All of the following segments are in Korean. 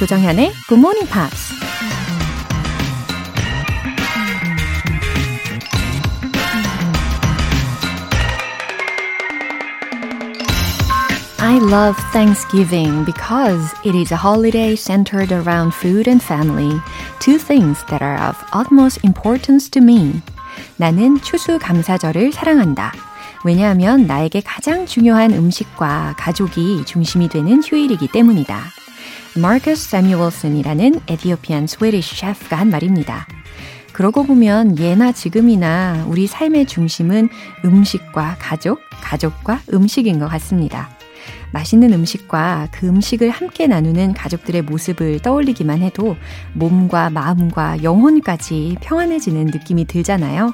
조정현의 Good Morning Pops. I love Thanksgiving because it is a holiday centered around food and family, two things that are of utmost importance to me. 나는 추수감사절을 사랑한다. 왜냐하면 나에게 가장 중요한 음식과 가족이 중심이 되는 휴일이기 때문이다. 마커스 사뮤얼슨이라는 에티오피안 스웨디시 셰프가 한 말입니다. 그러고 보면 예나 지금이나 우리 삶의 중심은 음식과 가족, 가족과 음식인 것 같습니다. 맛있는 음식과 그 음식을 함께 나누는 가족들의 모습을 떠올리기만 해도 몸과 마음과 영혼까지 평안해지는 느낌이 들잖아요.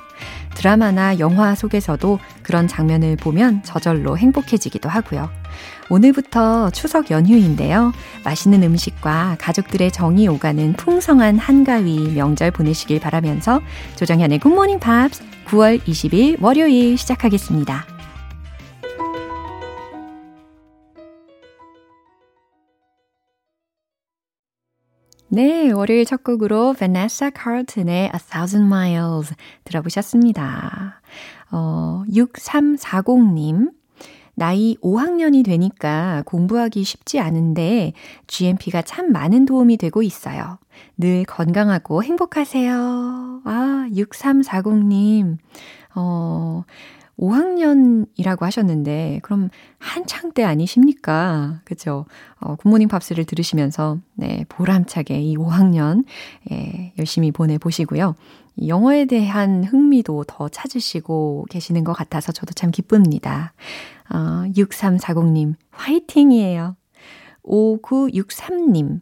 드라마나 영화 속에서도 그런 장면을 보면 저절로 행복해지기도 하고요. 오늘부터 추석 연휴인데요. 맛있는 음식과 가족들의 정이 오가는 풍성한 한가위 명절 보내시길 바라면서 조정현의 굿모닝 팝스 9월 20일 월요일 시작하겠습니다. 네, 월요일 첫 곡으로 Vanessa Carlton의 A Thousand Miles 들어보셨습니다. 어, 6340님. 나이 5학년이 되니까 공부하기 쉽지 않은데 GMP가 참 많은 도움이 되고 있어요. 늘 건강하고 행복하세요. 아, 6340님. 어, 5학년이라고 하셨는데, 그럼 한창 때 아니십니까? 그죠? 어, 굿모닝 팝스를 들으시면서, 네, 보람차게 이 5학년, 예, 열심히 보내보시고요. 영어에 대한 흥미도 더 찾으시고 계시는 것 같아서 저도 참 기쁩니다. 어, 6340님, 화이팅이에요. 5963님,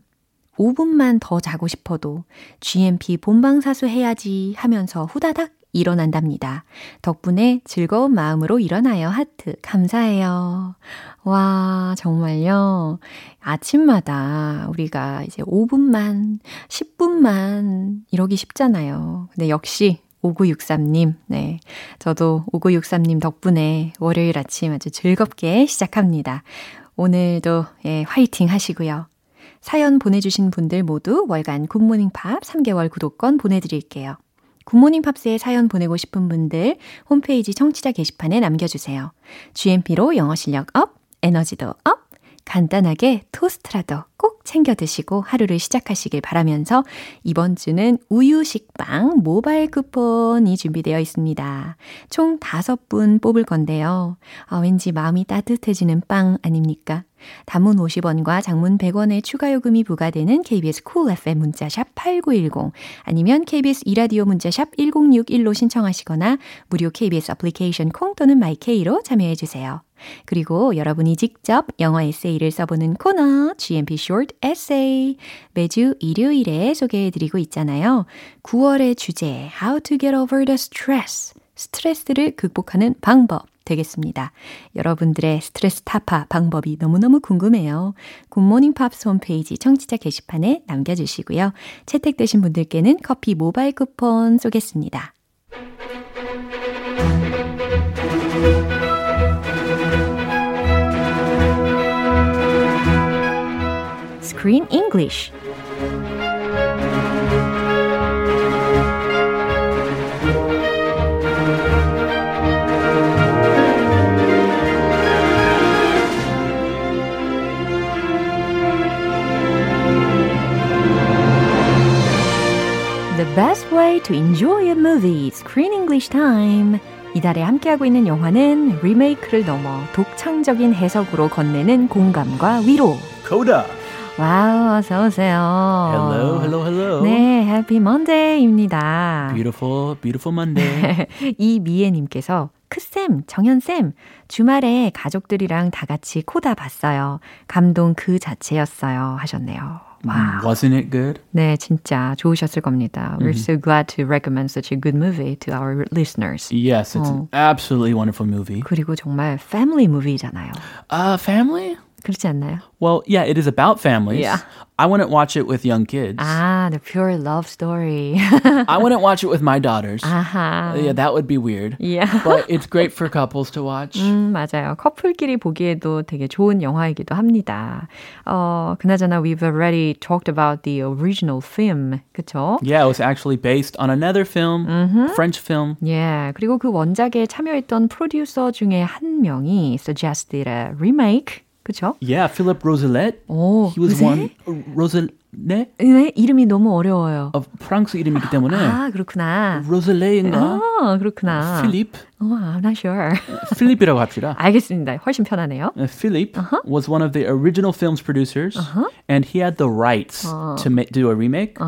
5분만 더 자고 싶어도 GMP 본방사수 해야지 하면서 후다닥 일어난답니다. 덕분에 즐거운 마음으로 일어나요. 하트. 감사해요. 와, 정말요. 아침마다 우리가 이제 5분만, 10분만 이러기 쉽잖아요. 근데 역시 5963님, 네. 저도 5963님 덕분에 월요일 아침 아주 즐겁게 시작합니다. 오늘도 예, 화이팅 하시고요. 사연 보내주신 분들 모두 월간 굿모닝 팝 3개월 구독권 보내드릴게요. 굿모닝 팝스에 사연 보내고 싶은 분들 홈페이지 청취자 게시판에 남겨주세요. GMP로 영어 실력 up, 에너지도 up, 간단하게 토스트라도 꼭 챙겨 드시고 하루를 시작하시길 바라면서 이번 주는 우유 식빵 모바일 쿠폰이 준비되어 있습니다. 총 5분 뽑을 건데요. 아, 왠지 마음이 따뜻해지는 빵 아닙니까? 단문 50원과 장문 100원의 추가 요금이 부과되는 KBS Cool FM 문자샵 8910 아니면 KBS 2라디오 문자샵 1061로 신청하시거나 무료 KBS 애플리케이션 콩 또는 마이케이로 참여해 주세요. 그리고 여러분이 직접 영어 에세이를 써보는 코너 GMP Short Essay 매주 일요일에 소개해 드리고 있잖아요. 9월의 주제 How to get over the stress 스트레스를 극복하는 방법 되겠습니다. 여러분들의 스트레스 타파 방법이 너무너무 궁금해요. 굿모닝 팝스 홈페이지 청취자 게시판에 남겨주시고요. 채택되신 분들께는 커피 모바일 쿠폰 쏘겠습니다. Screen English The best way to enjoy a movie, Screen English Time. 이달에 함께하고 있는 영화는 리메이크를 넘어 독창적인 해석으로 건네는 공감과 위로. Coda. 와우, 어서 오세요. Hello, hello, hello. 네, Happy Monday입니다. Beautiful, beautiful Monday. 이미애님께서 크쌤, 정현쌤, 주말에 가족들이랑 다 같이 코다 봤어요. 감동 그 자체였어요. 하셨네요. Wow. Wasn't it good? 네, 진짜 좋으셨을 겁니다. We're so glad to recommend such a good movie to our listeners. Yes, it's 어. an absolutely wonderful movie. 그리고 정말 family movie잖아요. Uh, family? 그렇지 않나요? Well, yeah, it is about families. Yeah. I wouldn't watch it with young kids. 아, the pure love story. I wouldn't watch it with my daughters. 아하. Yeah, that would be weird. Yeah. But it's great for couples to watch. 음, 맞아요. 커플끼리 보기에도 되게 좋은 영화이기도 합니다. 어, 그나저나 we've already talked about the original film. 그쵸? Yeah, it was actually based on another film, French film. 예, 그리고 그 원작에 참여했던 프로듀서 중에 한 명이 suggested a remake. 그쵸? Yeah, Philip Roselet. 오, He was 그새? one. Roselet? 네, 이름이 너무 어려워요. 어, 프랑스 이름이기 때문에 아, 그렇구나. 로셀레인가? 아, 그렇구나. 필립? 어, I'm not sure. 필립이라고 합시다. 알겠습니다. 훨씬 편하네요. Uh, Philippe was one of the original film's producers, and he had the rights to ma- do a remake.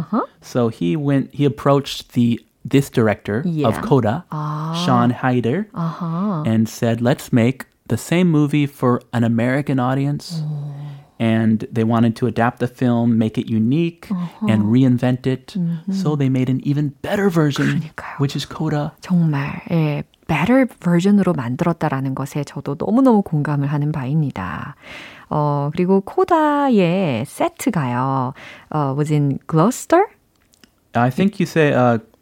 So he went. He approached the this director Yeah. of Coda, Sean Hyder, and said, "Let's make the same movie for an American audience." And they wanted to adapt the film, make it unique, and reinvent it. So they made an even better version, 그러니까요. which is Coda. 정말 예, better version으로 만들었다라는 것에 저도 너무너무 공감을 하는 바입니다. 어, 그리고 코다의 세트가요. 어, was in Gloucester? I think you say uh, Gl-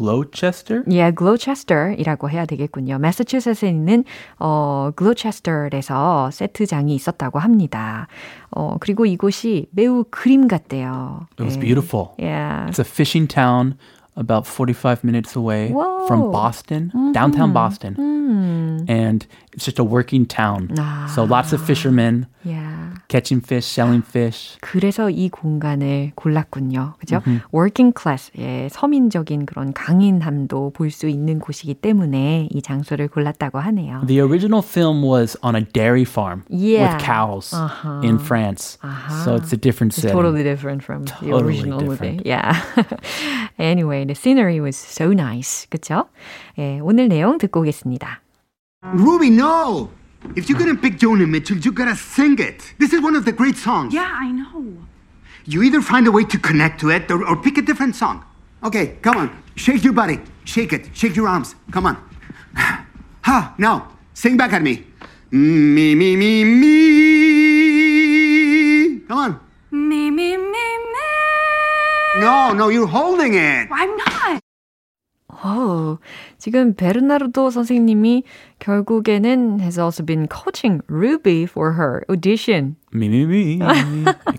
Gloucester. 예, Gloucester이라고 해야 되겠군요. 매사추세츠에 있는 어, Gloucester에서 세트장이 있었다고 합니다. 어, 그리고 이곳이 매우 그림 같대요. It was 예. beautiful. Yeah. It's a fishing town about 45 minutes away Whoa. from Boston, downtown Boston. And it's just a working town. So lots of fishermen Yeah. Catching fish, selling fish. 그래서 이 공간을 골랐군요. 그죠? working class, 예, 서민적인 그런 강인함도 볼 수 있는 곳이기 때문에 이 장소를 골랐다고 하네요. The original film was on a dairy farm Yeah. with cows in France. So it's a different It's setting. totally different from the Totally original movie. different. Yeah. anyway, the scenery was so nice. 그쵸? 예, 오늘 내용 듣고 오겠습니다. Ruby, no! If you're gonna pick Joni Mitchell, you gotta sing it. This is one of the great songs. Yeah, I know. You either find a way to connect to it or, or pick a different song. Okay, come on. Shake your body. Shake it. Shake your arms. Come on. Ha! Now, sing back at me. Me, me, me, me. Come on. Me, me, me, me. No, no, you're holding it. I'm not. 오, 지금 베르나르도 선생님이 결국에는 has also been coaching Ruby for her audition. Me, me, me.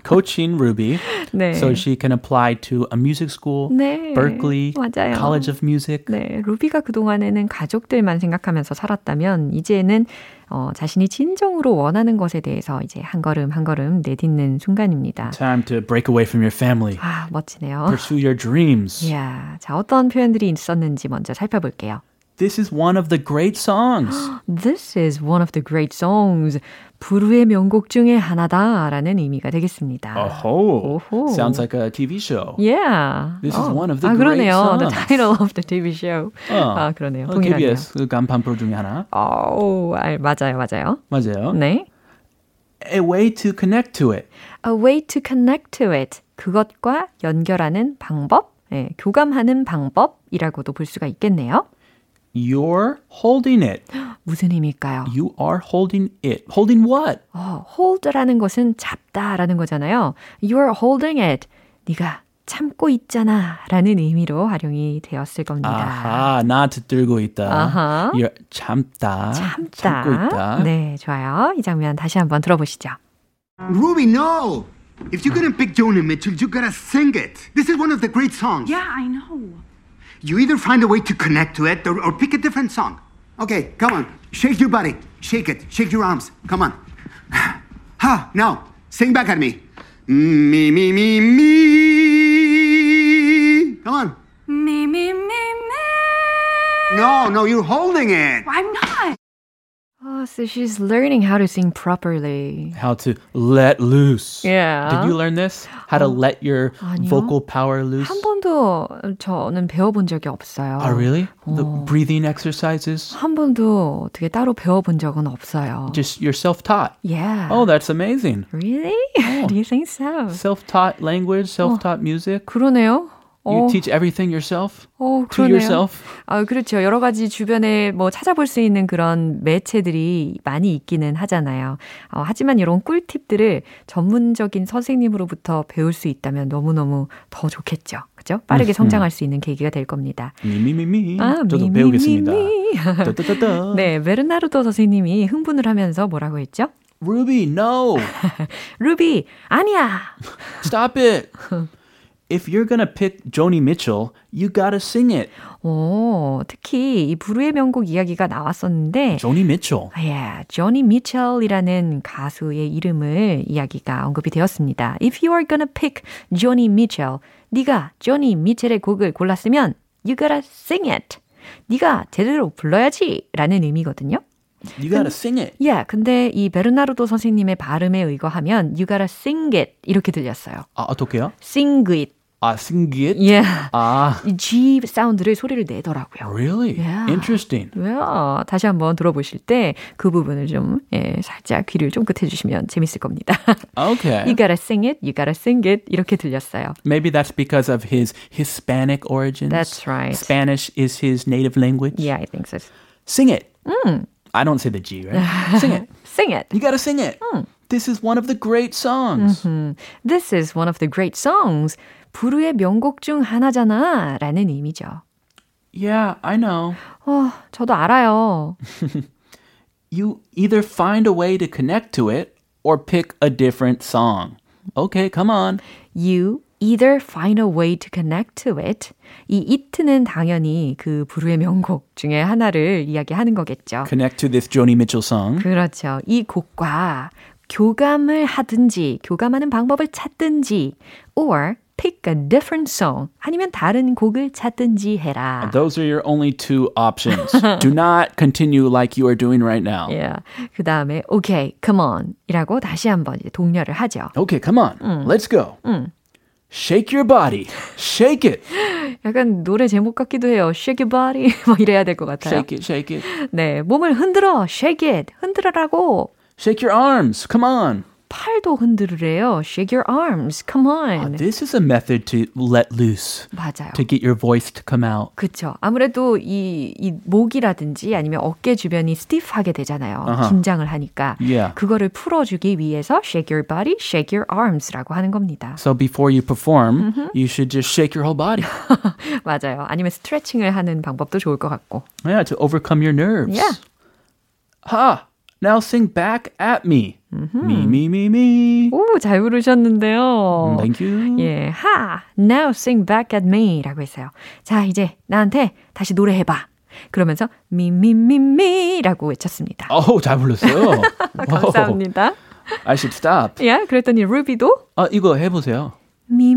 Coaching Ruby. 네. So she can apply to a music school, 네, Berkeley, 맞아요. College of Music. 네, 루비가 그동안에는 가족들만 생각하면서 살았다면 이제는 어, 자신이 진정으로 원하는 것에 대해서 이제 한 걸음 한 걸음 내딛는 순간입니다. Time to break away from your family. 아, 멋지네요. Pursue your dreams. 이야, 자, 어떤 표현들이 있었는지 먼저 살펴볼게요. This is one of the great songs. This is one of the great songs. 부르의 명곡 중에 하나다라는 의미가 되겠습니다. Oh, 오호. sounds like a TV show. Yeah. This is one of the 아, great 그러네요. The songs. title of the TV show. 어. 아, 그러네요. 어, 동일하네요. KBS 그 간판 프로 중에 하나. 오, 아, 맞아요, 맞아요. 맞아요. 네. A way to connect to it. A way to connect to it. 그것과 연결하는 방법, 예, 교감하는 방법이라고도 볼 수가 있겠네요. You're holding it. 무슨 의미일까요? You are holding it. Holding what? 어, hold라는 것은 잡다라는 거잖아요. You're holding it. 네가 참고 있잖아 라는 의미로 활용이 되었을 겁니다. 아하, 나한테 들고 있다. 아하. You're 참다. 참다. 참고 있다. 네, 좋아요. 이 장면 다시 한번 들어보시죠. Ruby, no! If you're gonna pick Joni Mitchell, you gotta sing it. This is one of the great songs. Yeah, I know. You either find a way to connect to it or, or pick a different song. Okay, come on. Shake your body. Shake it. Shake your arms. Come on. Ha! Now, sing back at me. Me, me, me, me. Come on. Me, me, me, me. No, no, you're holding it. I'm not. Oh, so she's learning how to sing properly. How to let loose. Yeah. Did you learn this? How to let your 아니요. vocal power loose? 한 번도 저는 배워본 적이 없어요. Oh, really? The breathing exercises? 한 번도 어떻게 따로 배워본 적은 없어요. Just you're self-taught. Yeah. Oh, that's amazing. Really? Do you think so? Self-taught language, self-taught music. 그러네요. You 어, teach everything yourself 어, to yourself. 아, 그렇죠. 여러 가지 주변에 뭐 찾아볼 수 있는 그런 매체들이 많이 있기는 하잖아요. 어, 하지만 이런 꿀팁들을 전문적인 선생님으로부터 배울 수 있다면 너무너무 더 좋겠죠. 그죠? 빠르게 성장할 수 있는 계기가 될 겁니다. 미미미미. 아, 저도 미, 미, 배우겠습니다. 따따따따. 네, 베르나르도 선생님이 흥분을 하면서 뭐라고 했죠? Ruby, no. 루비, 아니야. Stop it. If you're gonna pick Joni Mitchell, you gotta sing it. 오, 특히 이 부르의 명곡 이야기가 나왔었는데 Joni Mitchell. 예, 조니 미첼이라는 가수의 이름을 이야기가 언급이 되었습니다. If you are gonna pick Johnny Mitchell, 네가 조니 미첼의 곡을 골랐으면 you gotta sing it. 네가 제대로 불러야지 라는 의미거든요. You gotta sing it. 예, yeah, 근데 이 베르나르도 선생님의 발음에 의거하면 you gotta sing it 이렇게 들렸어요. 아, 어떡해요? sing it. 아, sing it? 예. 아, 이 G 사운드를 소리를 내더라고요. really? Yeah. Interesting. 왜요? 다시 한번 들어보실 때 그 부분을 좀 예, 살짝 귀를 쫑긋해 주시면 재밌을 겁니다. Okay. you gotta sing it, you gotta sing it 이렇게 들렸어요. Maybe that's because of his Hispanic origins. That's right. Spanish is his native language. Yeah, I think so. Sing it. I don't say the G, right? sing it. Sing it. You gotta sing it. This is one of the great songs. This is one of the great songs. 부르의 명곡 중 하나잖아 라는 의미죠. Yeah, I know. 어, 저도 알아요. You either find a way to connect to it or pick a different song. Okay, come on. You either find a way to connect to it. 이 it는 당연히 그 부르의 명곡 중에 하나를 이야기하는 거겠죠. Connect to this Joni Mitchell song. 그렇죠. 이 곡과 교감을 하든지, 교감하는 방법을 찾든지, or pick a different song. 아니면 다른 곡을 찾든지 해라. Those are your only two options. Do not continue like you are doing right now. Yeah. 그 다음에, okay, come on. 이라고 다시 한번 독려를 하죠. Okay, come on. Let's go. Shake your body. Shake it. 약간 노래 제목 같기도 해요. Shake your body. 뭐 이래야 될 것 같아요. Shake it, shake it. 네. 몸을 흔들어. Shake it. 흔들어라고. Shake your arms. Come on. 팔도 흔들으래요. Shake your arms. Come on. This is a method to let loose, 맞아요. to get your voice to come out. 그렇죠. 아무래도 이, 이 목이라든지 아니면 어깨 주변이 스티프하게 되잖아요. 아하. 긴장을 하니까. Yeah. 그거를 풀어주기 위해서 shake your body, shake your arms라고 하는 겁니다. So before you perform, you should just shake your whole body. 맞아요. 아니면 스트레칭을 하는 방법도 좋을 것 같고. Yeah, to overcome your nerves. Yeah. Ha! Now sing back at me. Me. 오, 잘 부르셨는데요. Thank you. 예, 하, now sing back at me 라고 했어요. 자, 이제 나한테 다시 노래해봐. 그러면서 me, me, me, me 라고 외쳤습니다. Oh, 잘 불렀어요. 감사합니다. I should stop. 야, 그랬더니 루비도 아, 이거 해보세요. me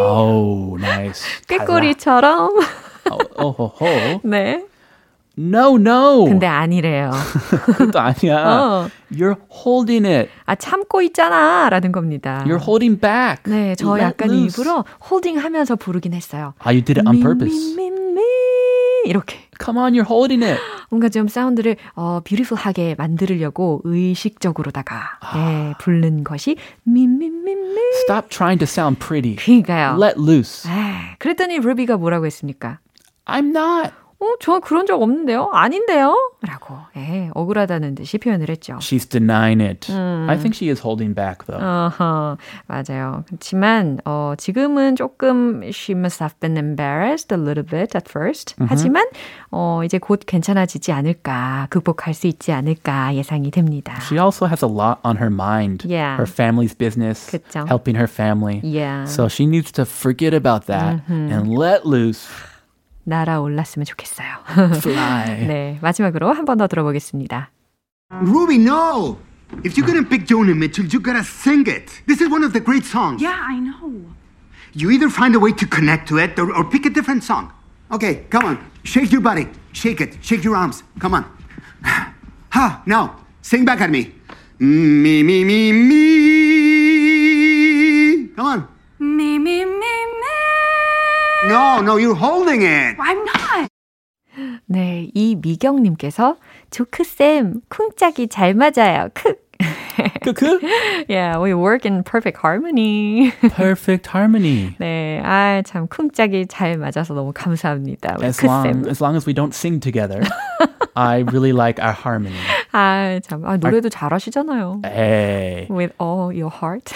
Oh, nice. 꾀꼬리처럼 Oh, oh, oh. 네. No, no. 근데 아니래요. 그것도 아니야. 어. You're holding it. 아, 참고 있잖아 라는 겁니다. You're holding back. 네, 저 Let 약간 loose. 일부러 홀딩 하면서 부르긴 했어요. Ah, you did it on purpose. me, me, me 이렇게. Come on, you're holding it. 뭔가 좀 사운드를 어, 뷰티풀하게 만들려고 의식적으로다가 예, 부른 것이 미미미미. Stop trying to sound pretty. 그러니까요. Let loose. 에이, 그랬더니 루비가 뭐라고 했습니까? I'm not. 어, 저 그런 적 없는데요? 아닌데요? 라고 예, 억울하다는 듯이 표현을 했죠. She's denying it. I think she is holding back though. 어허, 맞아요. 그렇지만 어, 지금은 조금 she must have been embarrassed a little bit at first. 하지만 어, 이제 곧 괜찮아지지 않을까, 극복할 수 있지 않을까 예상이 됩니다. She also has a lot on her mind. Yeah. Her family's business, 그쵸. helping her family. Yeah. So she needs to forget about that and let loose. 날아올랐으면 좋겠어요. Fly. 네, 마지막으로 한 번 더 들어보겠습니다. Ruby, no! If you're gonna pick Joni Mitchell, you gotta sing it. This is one of the great songs. Yeah, I know. You either find a way to connect to it or, or pick a different song. Okay, come on. Shake your body. Shake it. Shake your arms. Come on. Ha! Now, sing back at me. Me, me, me, me. Come on. Me, me, me, me. No, no, you're holding it. I'm not. 네, 이 미경님께서 조크쌤, 쿵짝이 잘 맞아요. 크! Cuckoo? yeah, we work in perfect harmony. perfect harmony. 네, 아, 참 쿵짝이 잘 맞아서 너무 감사합니다. As long, as long as we don't sing together, I really like our harmony. 아, 참. 아, 노래도 잘 하시잖아요. Hey. With all your heart.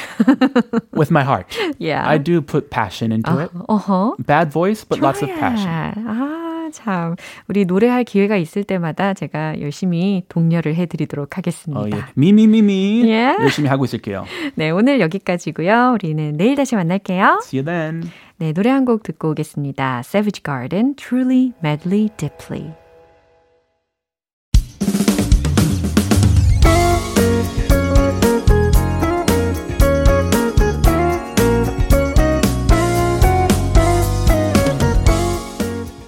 With my heart. Yeah. I do put passion into it. Uh-huh. Bad voice, but lots of passion. 아, 참. 우리 노래할 기회가 있을 때마다 제가 열심히 독려를 해드리도록 하겠습니다. 어, 예. 미미미미. Yeah. 열심히 하고 있을게요. 네, 오늘 여기까지고요. 우리는 내일 다시 만날게요. See you then. 네, 노래 한 곡 듣고 오겠습니다. Savage Garden, Truly, Madly, Deeply.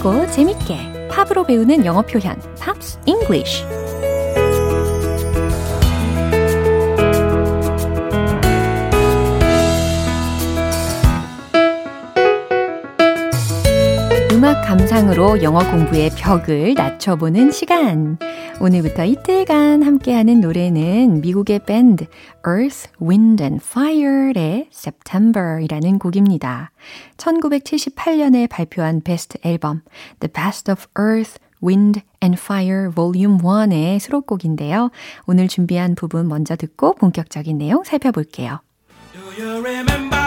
쉽고 재밌게 팝으로 배우는 영어 표현 Pops English 음악 감상으로 영어 공부의 벽을 낮춰보는 시간. 오늘부터 이틀간 함께하는 노래는 미국의 밴드 Earth, Wind and Fire의 September이라는 곡입니다. 1978년에 발표한 베스트 앨범 The Best of Earth, Wind and Fire Volume 1의 수록곡인데요. 오늘 준비한 부분 먼저 듣고 본격적인 내용 살펴볼게요. Do you remember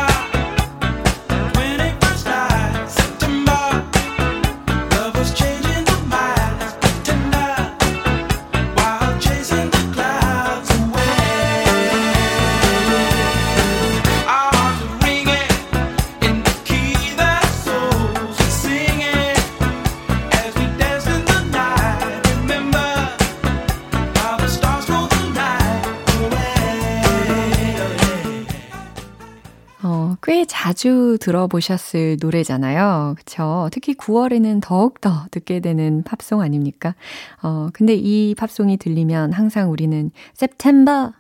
자주 들어보셨을 노래잖아요. 그쵸? 특히 9월에는 더욱더 듣게 되는 팝송 아닙니까? 어, 근데 이 팝송이 들리면 항상 우리는 September,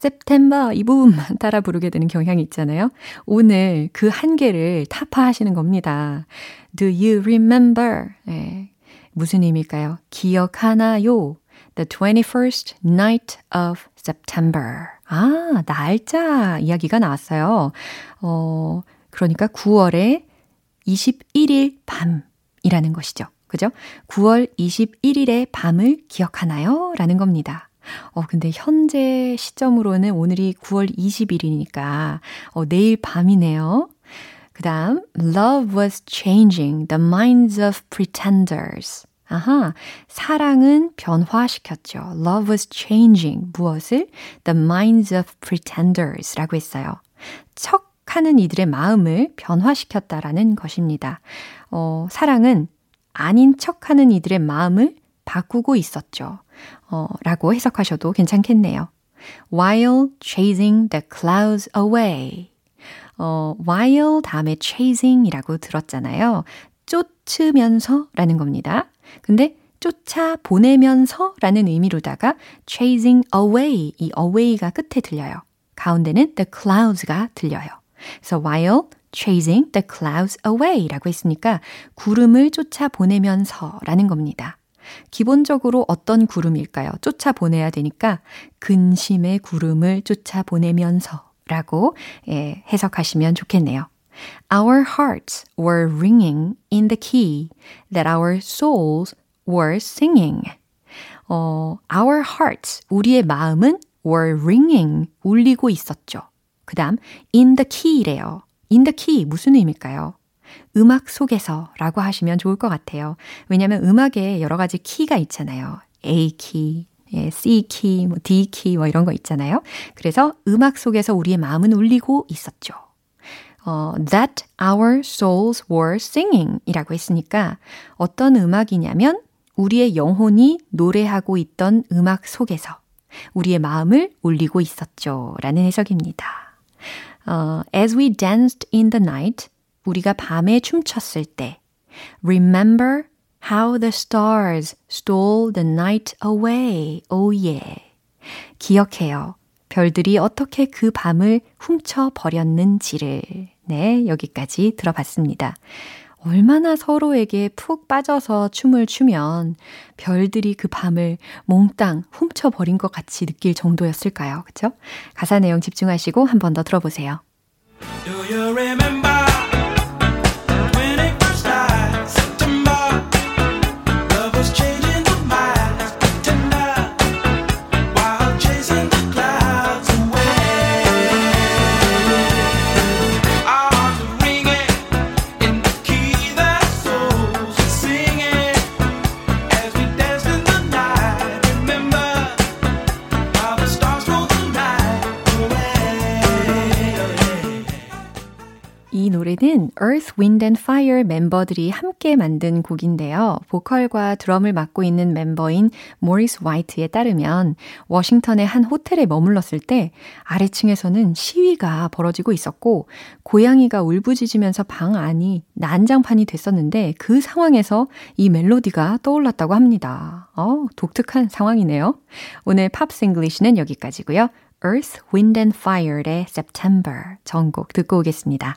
September 이 부분만 따라 부르게 되는 경향이 있잖아요. 오늘 그 한계를 타파하시는 겁니다. Do you remember? 네. 무슨 의미일까요? 기억하나요? The 21st night of September. 아, 날짜 이야기가 나왔어요. 어, 그러니까 9월의 21일 밤이라는 것이죠. 그죠? 9월 21일의 밤을 기억하나요? 라는 겁니다. 어, 근데 현재 시점으로는 오늘이 9월 20일이니까, 어, 내일 밤이네요. 그 다음, Love was changing the minds of pretenders. 아하, 사랑은 변화시켰죠. Love was changing 무엇을? The minds of pretenders 라고 했어요. 척 하는 이들의 마음을 변화시켰다라는 것입니다. 어, 사랑은 아닌 척 하는 이들의 마음을 바꾸고 있었죠. 어, 라고 해석하셔도 괜찮겠네요. While chasing the clouds away. 어, while 다음에 chasing이라고 들었잖아요. 쫓으면서 라는 겁니다. 근데 쫓아 보내면서 라는 의미로다가 chasing away, 이 away가 끝에 들려요. 가운데는 the clouds가 들려요. 그래서 while chasing the clouds away 라고 했으니까 구름을 쫓아 보내면서 라는 겁니다. 기본적으로 어떤 구름일까요? 쫓아 보내야 되니까 근심의 구름을 쫓아 보내면서 라고 예, 해석하시면 좋겠네요. Our hearts were ringing in the key that our souls were singing. 어, our hearts, 우리의 마음은 were ringing, 울리고 있었죠. 그 다음, in the key래요. in the key, 무슨 의미일까요? 음악 속에서 라고 하시면 좋을 것 같아요. 왜냐면 음악에 여러 가지 키가 있잖아요. A 키, 예, C 키, 뭐 D 키, 뭐 이런 거 있잖아요. 그래서 음악 속에서 우리의 마음은 울리고 있었죠. 어, that our souls were singing 이라고 했으니까 어떤 음악이냐면 우리의 영혼이 노래하고 있던 음악 속에서 우리의 마음을 울리고 있었죠. 라는 해석입니다. 어, as we danced in the night, 우리가 밤에 춤췄을 때 remember how the stars stole the night away. Oh yeah. 기억해요. 별들이 어떻게 그 밤을 훔쳐 버렸는지를. 네, 여기까지 들어봤습니다. 얼마나 서로에게 푹 빠져서 춤을 추면 별들이 그 밤을 몽땅 훔쳐버린 것 같이 느낄 정도였을까요? 그쵸? 가사 내용 집중하시고 한 번 더 들어보세요. 이 노래는 Earth, Wind and Fire 멤버들이 함께 만든 곡인데요. 보컬과 드럼을 맡고 있는 멤버인 모리스 화이트에 따르면 워싱턴의 한 호텔에 머물렀을 때 아래층에서는 시위가 벌어지고 있었고 고양이가 울부짖으면서 방 안이 난장판이 됐었는데 그 상황에서 이 멜로디가 떠올랐다고 합니다. 어, 독특한 상황이네요. 오늘 Pops English는 여기까지고요. Earth, Wind and Fire의 September 전곡 듣고 오겠습니다.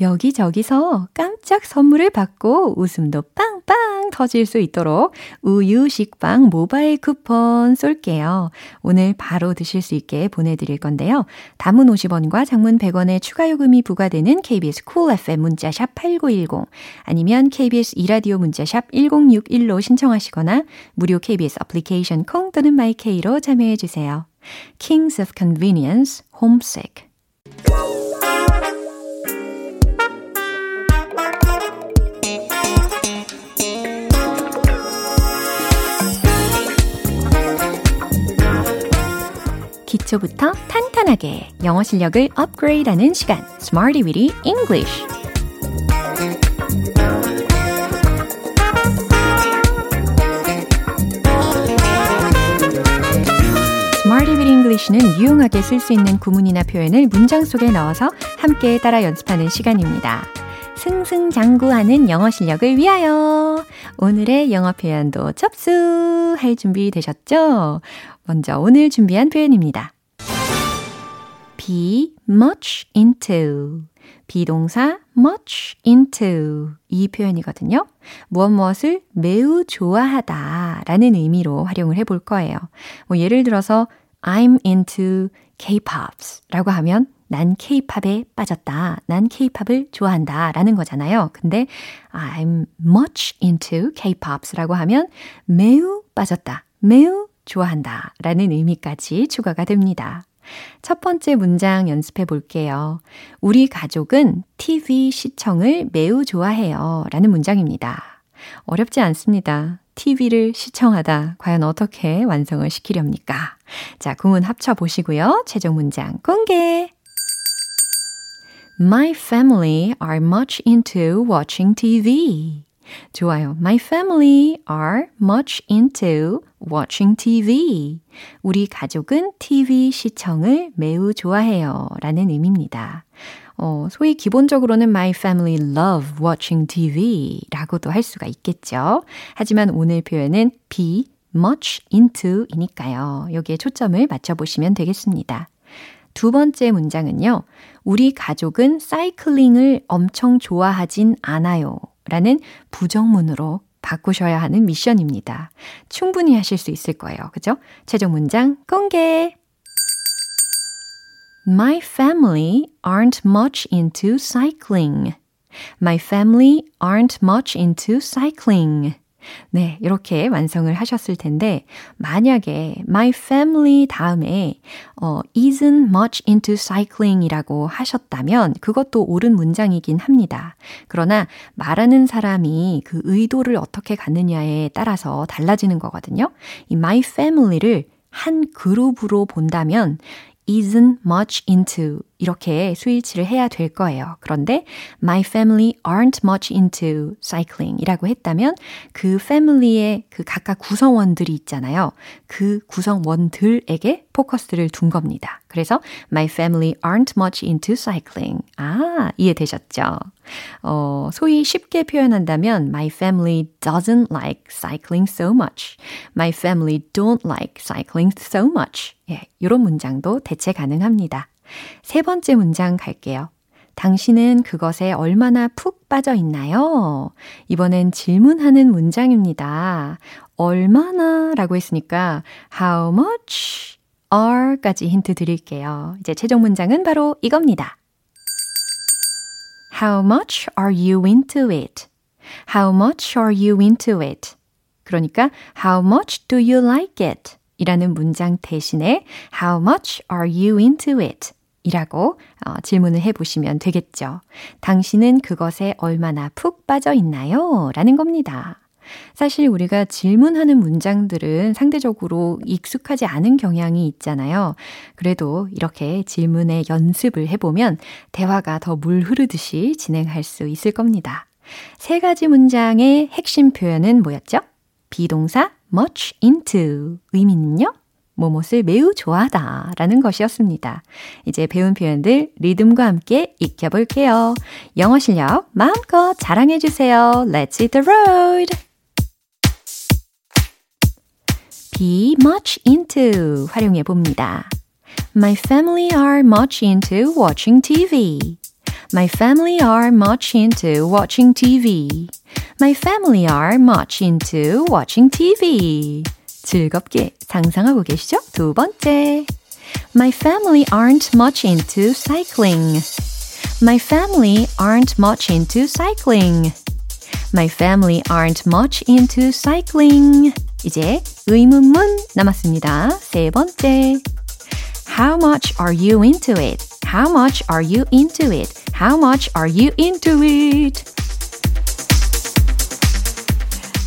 여기저기서 깜짝 선물을 받고 웃음도 빵빵 터질 수 있도록 우유 식빵 모바일 쿠폰 쏠게요. 오늘 바로 드실 수 있게 보내드릴 건데요. 단문 50원과 장문 100원의 추가 요금이 부과되는 KBS Cool FM 문자샵 8910 아니면 KBS 2라디오 문자샵 1061로 신청하시거나 무료 KBS 애플리케이션 콩 또는 my K로 참여해 주세요. Kings of Convenience, Homesick 기초부터 탄탄하게 영어 실력을 업그레이드하는 시간 Smarty Weedy English English는 유용하게 쓸 수 있는 구문이나 표현을 문장 속에 넣어서 함께 따라 연습하는 시간입니다. 승승장구하는 영어 실력을 위하여 오늘의 영어 표현도 접수할 준비 되셨죠? 먼저 오늘 준비한 표현입니다. Be much into 비동사 much into 이 표현이거든요. 무엇 무엇을 매우 좋아하다 라는 의미로 활용을 해볼 거예요. 뭐 예를 들어서 I'm into K-pops 라고 하면 난 K-팝에 빠졌다. 난 K-팝을 좋아한다. 라는 거잖아요. 근데 I'm much into K-pops 라고 하면 매우 빠졌다. 매우 좋아한다. 라는 의미까지 추가가 됩니다. 첫 번째 문장 연습해 볼게요. 우리 가족은 TV 시청을 매우 좋아해요. 라는 문장입니다. 어렵지 않습니다. TV를 시청하다. 과연 어떻게 완성을 시키렵니까? 자, 구문 합쳐 보시고요. 최종 문장 공개! My family are much into watching TV. 좋아요. My family are much into watching TV. 우리 가족은 TV 시청을 매우 좋아해요. 라는 의미입니다. 어, 소위 기본적으로는 my family love watching TV 라고도 할 수가 있겠죠. 하지만 오늘 표현은 be much into 이니까요. 여기에 초점을 맞춰보시면 되겠습니다. 두 번째 문장은요. 우리 가족은 사이클링을 엄청 좋아하진 않아요. 라는 부정문으로 바꾸셔야 하는 미션입니다. 충분히 하실 수 있을 거예요. 그죠? 최종 문장 공개! My family aren't much into cycling. My family aren't much into cycling. 네, 이렇게 완성을 하셨을 텐데, 만약에 my family 다음에, 어, isn't much into cycling 이라고 하셨다면, 그것도 옳은 문장이긴 합니다. 그러나 말하는 사람이 그 의도를 어떻게 갖느냐에 따라서 달라지는 거거든요. 이 my family를 한 그룹으로 본다면, isn't much into 이렇게 스위치를 해야 될 거예요. 그런데 my family aren't much into cycling 이라고 했다면 그 family의 그 각각 구성원들이 있잖아요. 그 구성원들에게 포커스를 둔 겁니다. 그래서 my family aren't much into cycling. 아, 이해되셨죠? 어, 소위 쉽게 표현한다면 my family doesn't like cycling so much. My family don't like cycling so much. 예, 이런 문장도 대체 가능합니다. 세 번째 문장 갈게요. 당신은 그것에 얼마나 푹 빠져 있나요? 이번엔 질문하는 문장입니다. 얼마나 라고 했으니까 how much are까지 힌트 드릴게요. 이제 최종 문장은 바로 이겁니다. How much are you into it? How much are you into it? 그러니까 how much do you like it? 이라는 문장 대신에 how much are you into it? 이라고 어, 질문을 해보시면 되겠죠. 당신은 그것에 얼마나 푹 빠져 있나요? 라는 겁니다. 사실 우리가 질문하는 문장들은 상대적으로 익숙하지 않은 경향이 있잖아요. 그래도 이렇게 질문의 연습을 해보면 대화가 더 물 흐르듯이 진행할 수 있을 겁니다. 세 가지 문장의 핵심 표현은 뭐였죠? 비동사 much into 의미는요? 뭐뭇을 매우 좋아하다 라는 것이었습니다. 이제 배운 표현들 리듬과 함께 익혀볼게요. 영어 실력 마음껏 자랑해주세요. Let's hit the road! be much into 활용해 봅니다. My family are much into watching TV. My family are much into watching TV. My family are much into watching TV. 즐겁게 상상하고 계시죠? 두 번째. My family aren't much into cycling. My family aren't much into cycling. My family aren't much into cycling. 이제 의문문 남았습니다. 세 번째. How much are you into it? How much are you into it? How much are you into it?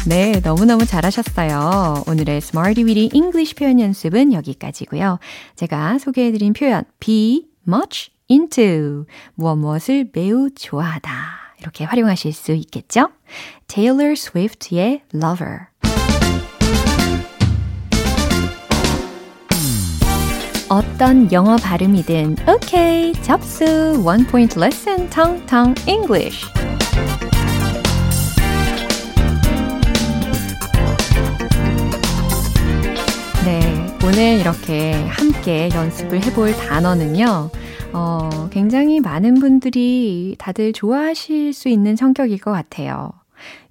네, 너무너무 잘하셨어요. 오늘의 Smarty Weedy English 표현 연습은 여기까지고요. 제가 소개해드린 표현 be much into 무엇 무엇을 매우 좋아하다 이렇게 활용하실 수 있겠죠? Taylor Swift의 Lover 어떤 영어 발음이든 오케이 접수 One Point Lesson Tong Tong English 오늘 이렇게 함께 연습을 해볼 단어는요. 어, 굉장히 많은 분들이 다들 좋아하실 수 있는 성격일 것 같아요.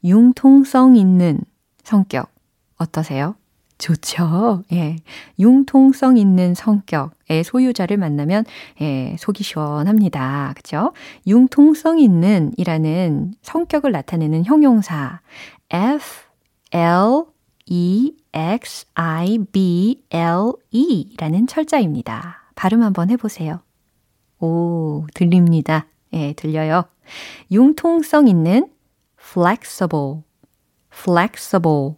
융통성 있는 성격 어떠세요? 좋죠. 예. 융통성 있는 성격의 소유자를 만나면 예, 속이 시원합니다. 그죠? 융통성 있는 이라는 성격을 나타내는 형용사 F L E X I B L E 라는 철자입니다. 발음 한번 해보세요. 오, 들립니다. 예, 들려요. 융통성 있는 flexible, flexible,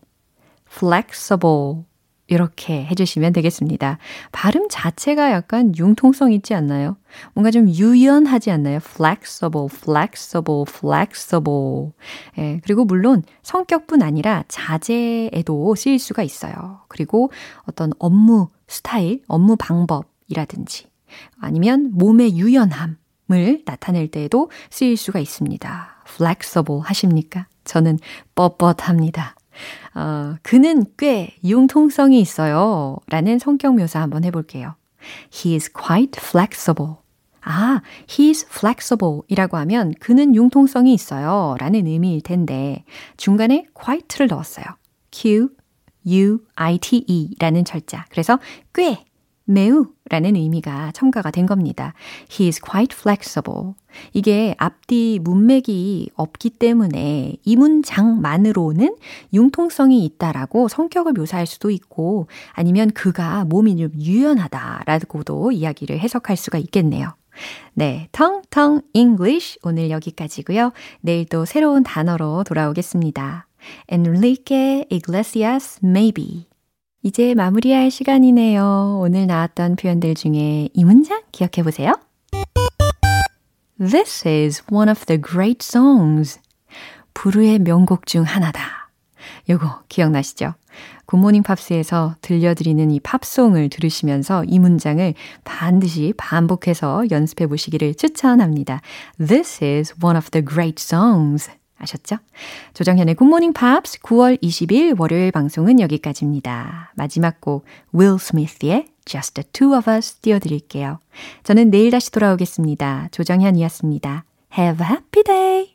flexible. 이렇게 해주시면 되겠습니다. 발음 자체가 약간 융통성 있지 않나요? 뭔가 좀 유연하지 않나요? flexible, flexible, flexible. 예, 그리고 물론 성격뿐 아니라 자제에도 쓰일 수가 있어요. 그리고 어떤 업무 스타일, 업무 방법이라든지 아니면 몸의 유연함을 나타낼 때에도 쓰일 수가 있습니다. flexible 하십니까? 저는 뻣뻣합니다. 어, 그는 꽤 융통성이 있어요. 라는 성격 묘사 한번 해볼게요. He is quite flexible. 아, he's flexible 이라고 하면 그는 융통성이 있어요. 라는 의미일 텐데, 중간에 quite를 넣었어요. Q, U, I, T, E 라는 철자. 그래서 꽤 매우 라는 의미가 첨가가 된 겁니다. He is quite flexible. 이게 앞뒤 문맥이 없기 때문에 이 문장만으로는 융통성이 있다라고 성격을 묘사할 수도 있고 아니면 그가 몸이 좀 유연하다라고도 이야기를 해석할 수가 있겠네요. 네, 텅텅 English 오늘 여기까지고요. 내일 또 새로운 단어로 돌아오겠습니다. Enrique Iglesias Maybe 이제 마무리할 시간이네요. 오늘 나왔던 표현들 중에 이 문장 기억해 보세요. This is one of the great songs. 부르의 명곡 중 하나다. 요거 기억나시죠? 굿모닝 팝스에서 들려드리는 이 팝송을 들으시면서 이 문장을 반드시 반복해서 연습해 보시기를 추천합니다. This is one of the great songs. 아셨죠? 조정현의 굿모닝 팝스 9월 20일 월요일 방송은 여기까지입니다. 마지막 곡 Will Smith의 Just the Two of Us 띄워드릴게요. 저는 내일 다시 돌아오겠습니다. 조정현이었습니다. Have a happy day!